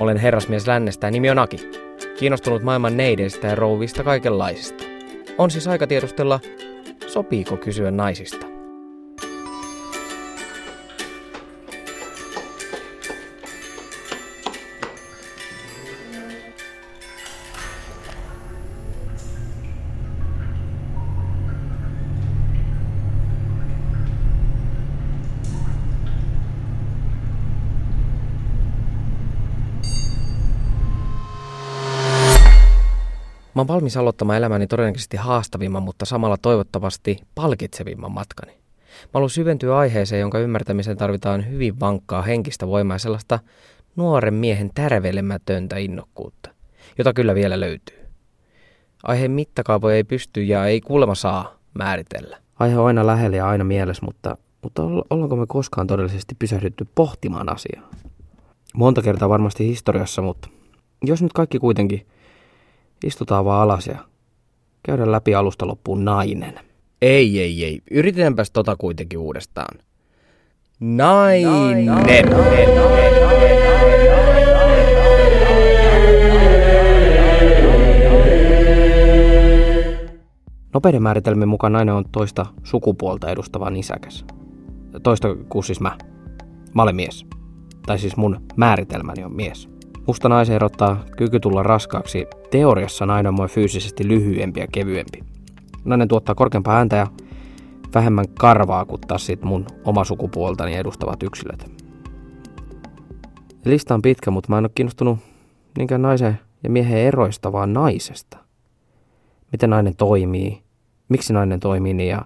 Olen herrasmies lännestä ja nimi on Aki. Kiinnostunut maailman neideistä ja rouvista kaikenlaisista. On siis aika tiedustella, sopiiko kysyä naisista. Mä oon valmis aloittamaan elämäni todennäköisesti haastavimman, mutta samalla toivottavasti palkitsevimman matkani. Mä haluan syventyä aiheeseen, jonka ymmärtämiseen tarvitaan hyvin vankkaa henkistä voimaa ja sellaista nuoren miehen tärvelemätöntä innokkuutta, jota kyllä vielä löytyy. Aiheen mittakaavoja ei pysty ja ei kuulemma saa määritellä. Aihe on aina lähellä ja aina mielessä, mutta, mutta ollaanko me koskaan todellisesti pysähdytty pohtimaan asiaa? Monta kertaa varmasti historiassa, mutta jos nyt kaikki kuitenkin Istutaan vaan alas ja käydään läpi alusta loppuun nainen. Ei, ei, ei. Yritetäänpäs tota kuitenkin uudestaan. Nainen. nainen. Nopeiden määritelmien mukaan nainen on toista sukupuolta edustava nisäkäs. Toista kuin siis mä. Mä olen mies. Tai siis mun määritelmäni on mies. Musta naisen erottaa kyky tulla raskaaksi. Teoriassa nainen on fyysisesti lyhyempi ja kevyempi. Nainen tuottaa korkeampaa ääntä ja vähemmän karvaa kuin taas sit mun oma sukupuoltani edustavat yksilöt. Lista on pitkä, mutta mä en ole kiinnostunut niinkään naisen ja miehen eroista, vaan naisesta. Miten nainen toimii, miksi nainen toimii niin ja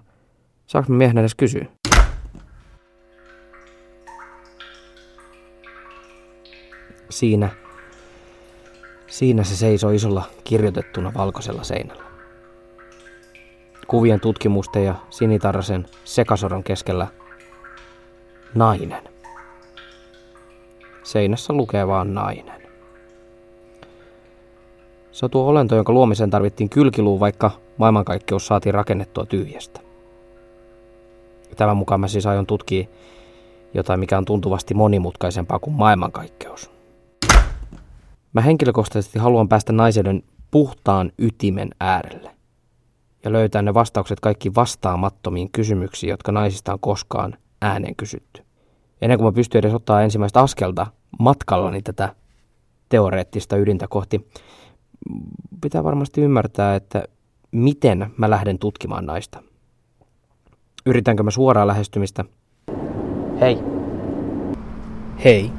saanko miehen edes kysyä? Siinä Siinä se seisoi isolla kirjoitettuna valkoisella seinällä. Kuvien tutkimusten ja sinitarrasen sekasoron keskellä nainen. Seinässä lukee vaan nainen. Se on tuo olento, jonka luomiseen tarvittiin kylkiluu, vaikka maailmankaikkeus saatiin rakennettua tyhjästä. Tämän mukaan mä siis aion tutkia jotain, mikä on tuntuvasti monimutkaisempaa kuin maailmankaikkeus. Mä henkilökohtaisesti haluan päästä naisen puhtaan ytimen äärelle ja löytää ne vastaukset kaikki vastaamattomiin kysymyksiin, jotka naisista on koskaan ääneen kysytty. Ennen kuin mä pystyn edes ottaa ensimmäistä askelta matkallani tätä teoreettista ydintä kohti, pitää varmasti ymmärtää, että miten mä lähden tutkimaan naista. Yritänkö mä suoraa lähestymistä? Hei. Hei.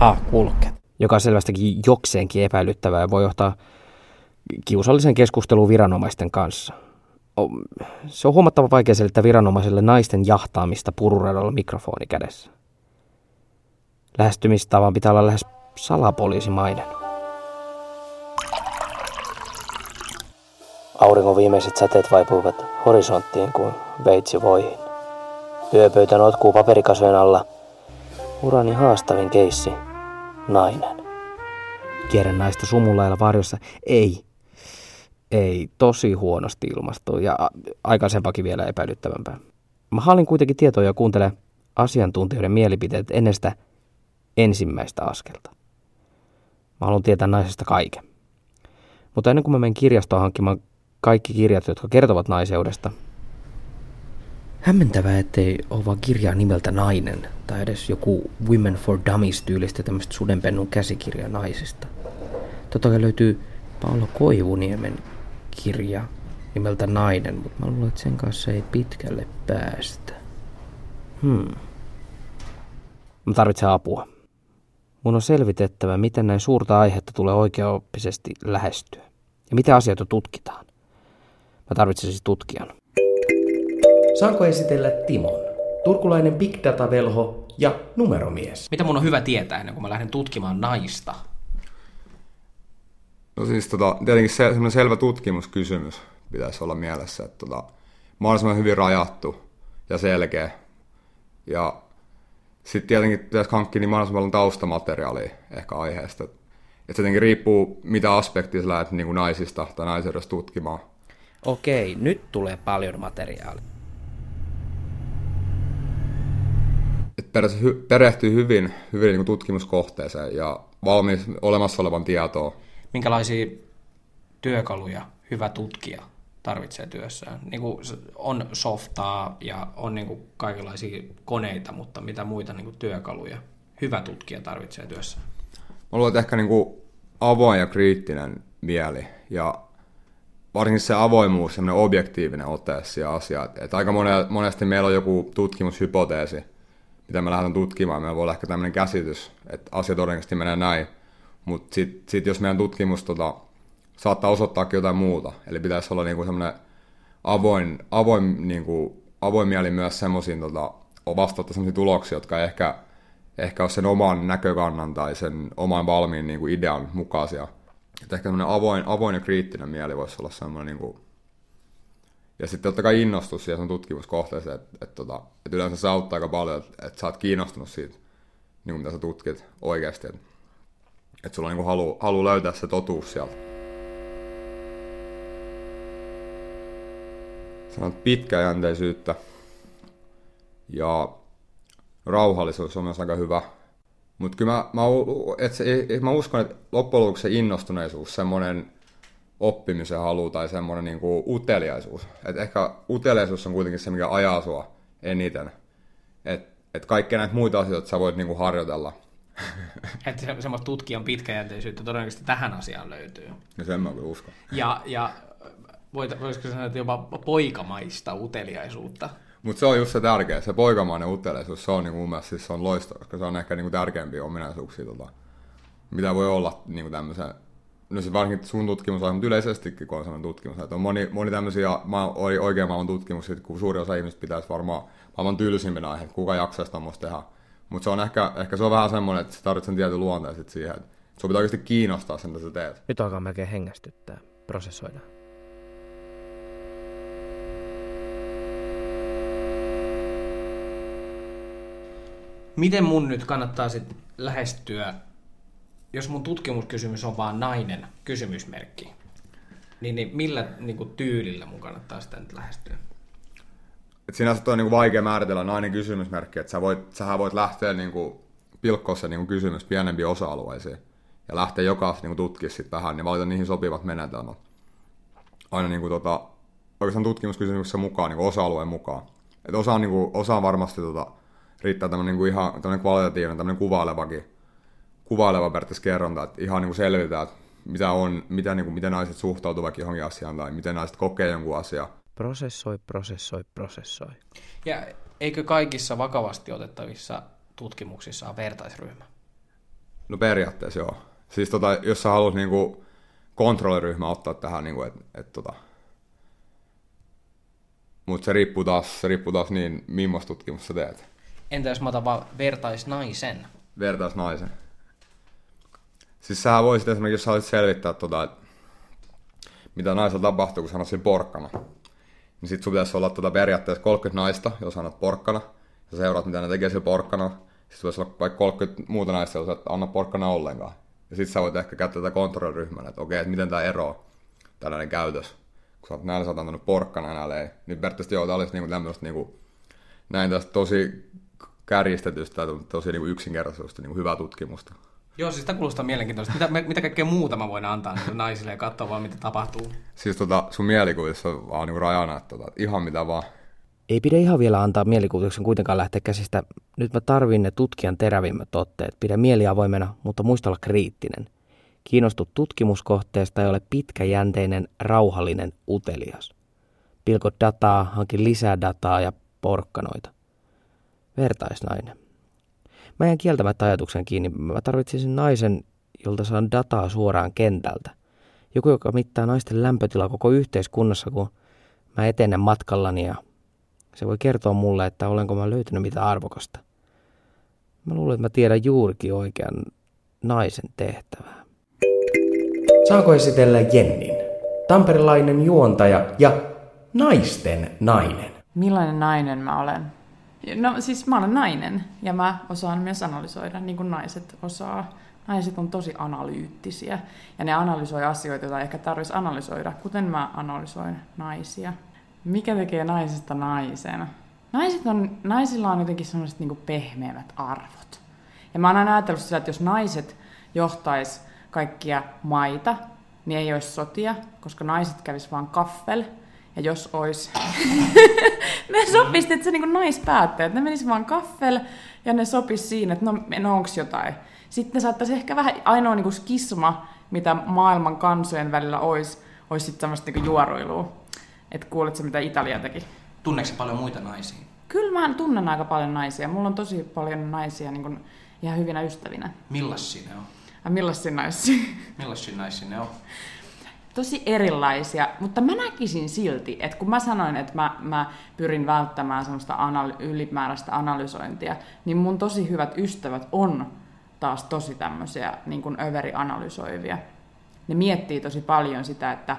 Ah, kuulokkeet. Joka on selvästikin jokseenkin epäilyttävää ja voi johtaa kiusallisen keskusteluun viranomaisten kanssa. Se on huomattava vaikea selittää viranomaiselle naisten jahtaamista pururadalla mikrofoni kädessä. Lähestymistavan pitää olla lähes salapoliisimainen. Auringon viimeiset säteet vaipuivat horisonttiin kuin veitsi voihin. Yöpöytä notkuu paperikasvojen alla. Urani haastavin keissi nainen. Kierrän naista sumullailla varjossa. Ei. Ei, tosi huonosti ilmastu ja aikaisempakin vielä epäilyttävämpää. Mä hallin kuitenkin tietoja ja kuuntele asiantuntijoiden mielipiteet ennen sitä ensimmäistä askelta. Mä haluan tietää naisesta kaiken. Mutta ennen kuin mä menen kirjastoon hankkimaan kaikki kirjat, jotka kertovat naiseudesta, Hämmentävää, ettei ole vaan kirjaa nimeltä Nainen, tai edes joku Women for Dummies tyylistä tämmöistä sudenpennun käsikirja naisista. Totta kai löytyy Paolo Koivuniemen kirja nimeltä Nainen, mutta mä luulen, että sen kanssa ei pitkälle päästä. Hmm. Mä tarvitsen apua. Mun on selvitettävä, miten näin suurta aihetta tulee oikeoppisesti lähestyä. Ja mitä asioita tutkitaan. Mä tarvitsen siis tutkijan. Saanko esitellä Timon? Turkulainen big data-velho ja numeromies. Mitä mun on hyvä tietää ennen kuin mä lähden tutkimaan naista? No siis tota, tietenkin se, semmoinen selvä tutkimuskysymys pitäisi olla mielessä, että tota, mahdollisimman hyvin rajattu ja selkeä. Ja sitten tietenkin pitäisi hankkia niin mahdollisimman paljon taustamateriaalia ehkä aiheesta. Että se tietenkin riippuu, mitä aspektia sä lähdet niin kuin naisista tai naiseudesta tutkimaan. Okei, nyt tulee paljon materiaalia. Että perehtyy hyvin, hyvin niin tutkimuskohteeseen ja valmis olemassa olevan tietoa. Minkälaisia työkaluja hyvä tutkija tarvitsee työssään? Niin kuin on softaa ja on niin kuin kaikenlaisia koneita, mutta mitä muita niin kuin työkaluja hyvä tutkija tarvitsee työssään? Mä luulen, että ehkä niin kuin avoin ja kriittinen mieli ja varsinkin se avoimuus, semmoinen objektiivinen ote siihen asiaan. Että aika monesti meillä on joku tutkimushypoteesi, mitä me lähdetään tutkimaan. Meillä voi olla ehkä tämmöinen käsitys, että asia todennäköisesti menee näin. Mutta sitten sit jos meidän tutkimus tota, saattaa osoittaakin jotain muuta, eli pitäisi olla niinku semmoinen avoin, avoin, niinku, avoin mieli myös semmoisiin tota, vastata semmoisiin tuloksia, jotka ehkä, ehkä ole sen oman näkökannan tai sen oman valmiin niinku, idean mukaisia. Että ehkä semmoinen avoin, avoin ja kriittinen mieli voisi olla semmoinen niin kuin... ja sitten totta kai innostus siihen sun tutkimuskohteeseen, että, että, tota, että yleensä se auttaa aika paljon, että, että sä oot kiinnostunut siitä, niin mitä sä tutkit oikeasti, että, että sulla on niin halu, halu löytää se totuus sieltä. Sanot pitkäjänteisyyttä ja rauhallisuus on myös aika hyvä mutta kyllä mä, mä, et se, mä uskon, että loppujen lopuksi se innostuneisuus, semmoinen oppimisen halu tai semmoinen niinku uteliaisuus. Et ehkä uteliaisuus on kuitenkin se, mikä ajaa sua eniten. Että et kaikkea näitä muita asioita sä voit niinku harjoitella. Että se, semmoista tutkijan pitkäjänteisyyttä todennäköisesti tähän asiaan löytyy. Ja sen mä kyllä uskon. Ja, ja voit, voisiko sanoa, että jopa poikamaista uteliaisuutta. Mutta se on just se tärkeä, se poikamainen uteliaisuus, se on niinku mun mielestä siis se on loistava, koska se on ehkä niinku tärkeimpiä ominaisuuksia, tota, mitä voi olla niinku tämmöisen, no siis varsinkin sun tutkimus on, mutta yleisestikin kun on sellainen tutkimus, että on moni, moni tämmöisiä ma- oikean maailman tutkimuksia, kun suuri osa ihmistä pitäisi varmaan maailman tylsimpinä aihe, kuka jaksaisi tuommoista tehdä. Mutta se on ehkä, ehkä se on vähän semmoinen, että sä tarvitset sen tietyn luonteen sit siihen, että sun pitää oikeasti kiinnostaa sen, mitä sä teet. Nyt alkaa melkein hengästyttää, prosessoida. miten mun nyt kannattaa sitten lähestyä, jos mun tutkimuskysymys on vaan nainen, kysymysmerkki, niin, niin millä niin kuin, tyylillä mun kannattaa sitä nyt lähestyä? Et sinänsä on niin vaikea määritellä nainen kysymysmerkki, että sä voit, sähän voit lähteä niin kuin, pilkkoa se niin kuin kysymys pienempiin osa-alueisiin ja lähteä jokaista niin tutkia sitten vähän ja valita niihin sopivat menetelmät. Aina niin kuin, tota, oikeastaan tutkimuskysymyksessä mukaan, niin kuin osa-alueen mukaan. Et osa, on, niin kuin, osa on varmasti tota, riittää tämmöinen niin kuin ihan tämmöinen kvalitatiivinen, tämmöinen kuvailevakin, kuvaileva periaatteessa kerronta, että ihan niin kuin selvitään, että mitä on, mitä, niin kuin, miten naiset suhtautuvat johonkin asiaan tai miten naiset kokee jonkun asian. Prosessoi, prosessoi, prosessoi. Ja eikö kaikissa vakavasti otettavissa tutkimuksissa ole vertaisryhmä? No periaatteessa joo. Siis tota, jos sä haluat niin kuin, kontrolliryhmä ottaa tähän, niin kuin, että et, tota, mutta se riippuu taas, se riippuu taas niin, millaista tutkimusta teet. Entä jos mä otan vaan vertaisnaisen? Vertaisnaisen. Siis sä voisit esimerkiksi, jos sä haluaisit selvittää, tota, että mitä naisella tapahtuu, kun sanot porkkana. Niin sit sun pitäisi olla tota periaatteessa 30 naista, jos sanot porkkana. Ja seuraat, mitä ne tekee sillä porkkana. Sitten voisi olla vaikka 30 muuta naista, jos et anna porkkana ollenkaan. Ja sit sä voit ehkä käyttää tätä kontrolliryhmänä, että okei, että miten tämä eroaa, tällainen käytös. Kun sä oot näillä sä oot antanut porkkana, näillä ei. Niin periaatteessa joo, tää olisi niinku tämmöistä niinku, näin tästä tosi kärjistetystä, tosi niin kuin yksinkertaisuutta, niin kuin hyvää tutkimusta. Joo, siis sitä kuulostaa mielenkiintoista. Mitä, mitä kaikkea muuta mä voin antaa niin naisille ja katsoa vaan, mitä tapahtuu? Siis tota, sun mielikuvissa on vaan niin rajana, että tota, ihan mitä vaan. Ei pidä ihan vielä antaa mielikuvituksen kuitenkaan lähteä käsistä. Nyt mä tarvin ne tutkijan terävimmät otteet. Pidä mieli avoimena, mutta muista olla kriittinen. Kiinnostu tutkimuskohteesta ja ole pitkäjänteinen, rauhallinen, utelias. Pilko dataa, hanki lisää dataa ja porkkanoita vertaisnainen. Mä jään kieltämättä ajatuksen kiinni. Mä tarvitsisin naisen, jolta saan dataa suoraan kentältä. Joku, joka mittaa naisten lämpötila koko yhteiskunnassa, kun mä etenen matkallani ja se voi kertoa mulle, että olenko mä löytänyt mitä arvokasta. Mä luulen, että mä tiedän juurikin oikean naisen tehtävää. Saanko esitellä Jennin? Tamperilainen juontaja ja naisten nainen. Millainen nainen mä olen? No siis mä olen nainen ja mä osaan myös analysoida, niin kuin naiset osaa. Naiset on tosi analyyttisiä ja ne analysoi asioita, joita ehkä tarvitsisi analysoida, kuten mä analysoin naisia. Mikä tekee naisesta naisen? naiset on, naisilla on jotenkin sellaiset niin pehmeämmät arvot. Ja mä oon aina ajatellut sitä, että jos naiset johtais kaikkia maita, niin ei olisi sotia, koska naiset kävis vaan kaffel. Ja jos olisi, ne sopisi, että se niin naispäättäjät, ne menis vaan kaffel ja ne sopisi siinä, että no, no onko jotain. Sitten saattaisi ehkä vähän ainoa niin skisma, mitä maailman kansojen välillä olisi, olisi sitten semmoista niin juoruilua. Että kuuletko mitä Italia teki? Tunneeko paljon muita naisia? Kyllä mä tunnen aika paljon naisia. Mulla on tosi paljon naisia niin ihan hyvinä ystävinä. Millaisia ne on? Ja millaisia naisia? Millaisia naisia ne on? Tosi erilaisia, mutta mä näkisin silti, että kun mä sanoin, että mä, mä pyrin välttämään semmoista anal- ylimääräistä analysointia, niin mun tosi hyvät ystävät on taas tosi tämmöisiä niin kuin överianalysoivia. Ne miettii tosi paljon sitä, että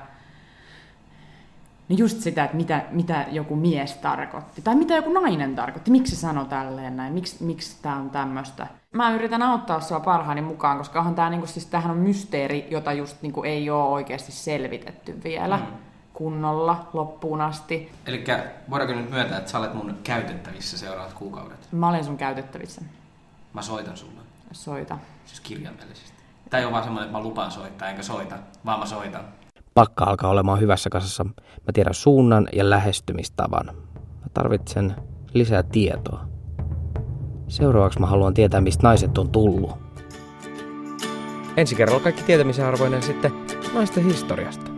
niin just sitä, että mitä, mitä joku mies tarkoitti, tai mitä joku nainen tarkoitti, miksi se sanoi tälleen näin, miksi, miksi tämä on tämmöistä. Mä yritän auttaa sua parhaani mukaan, koska onhan tää, niinku, siis, tämähän on mysteeri, jota just niinku, ei ole oikeasti selvitetty vielä. Mm kunnolla loppuun asti. Eli voidaanko nyt myöntää, että sä olet mun käytettävissä seuraavat kuukaudet? Mä olen sun käytettävissä. Mä soitan sulle. Soita. Siis kirjaimellisesti. Tai on vaan semmoinen, että mä lupaan soittaa, enkä soita, vaan mä soitan. Pakka alkaa olemaan hyvässä kasassa. Mä tiedän suunnan ja lähestymistavan. Mä tarvitsen lisää tietoa. Seuraavaksi mä haluan tietää, mistä naiset on tullut. Ensi kerralla kaikki tietämisen arvoinen sitten naisten historiasta.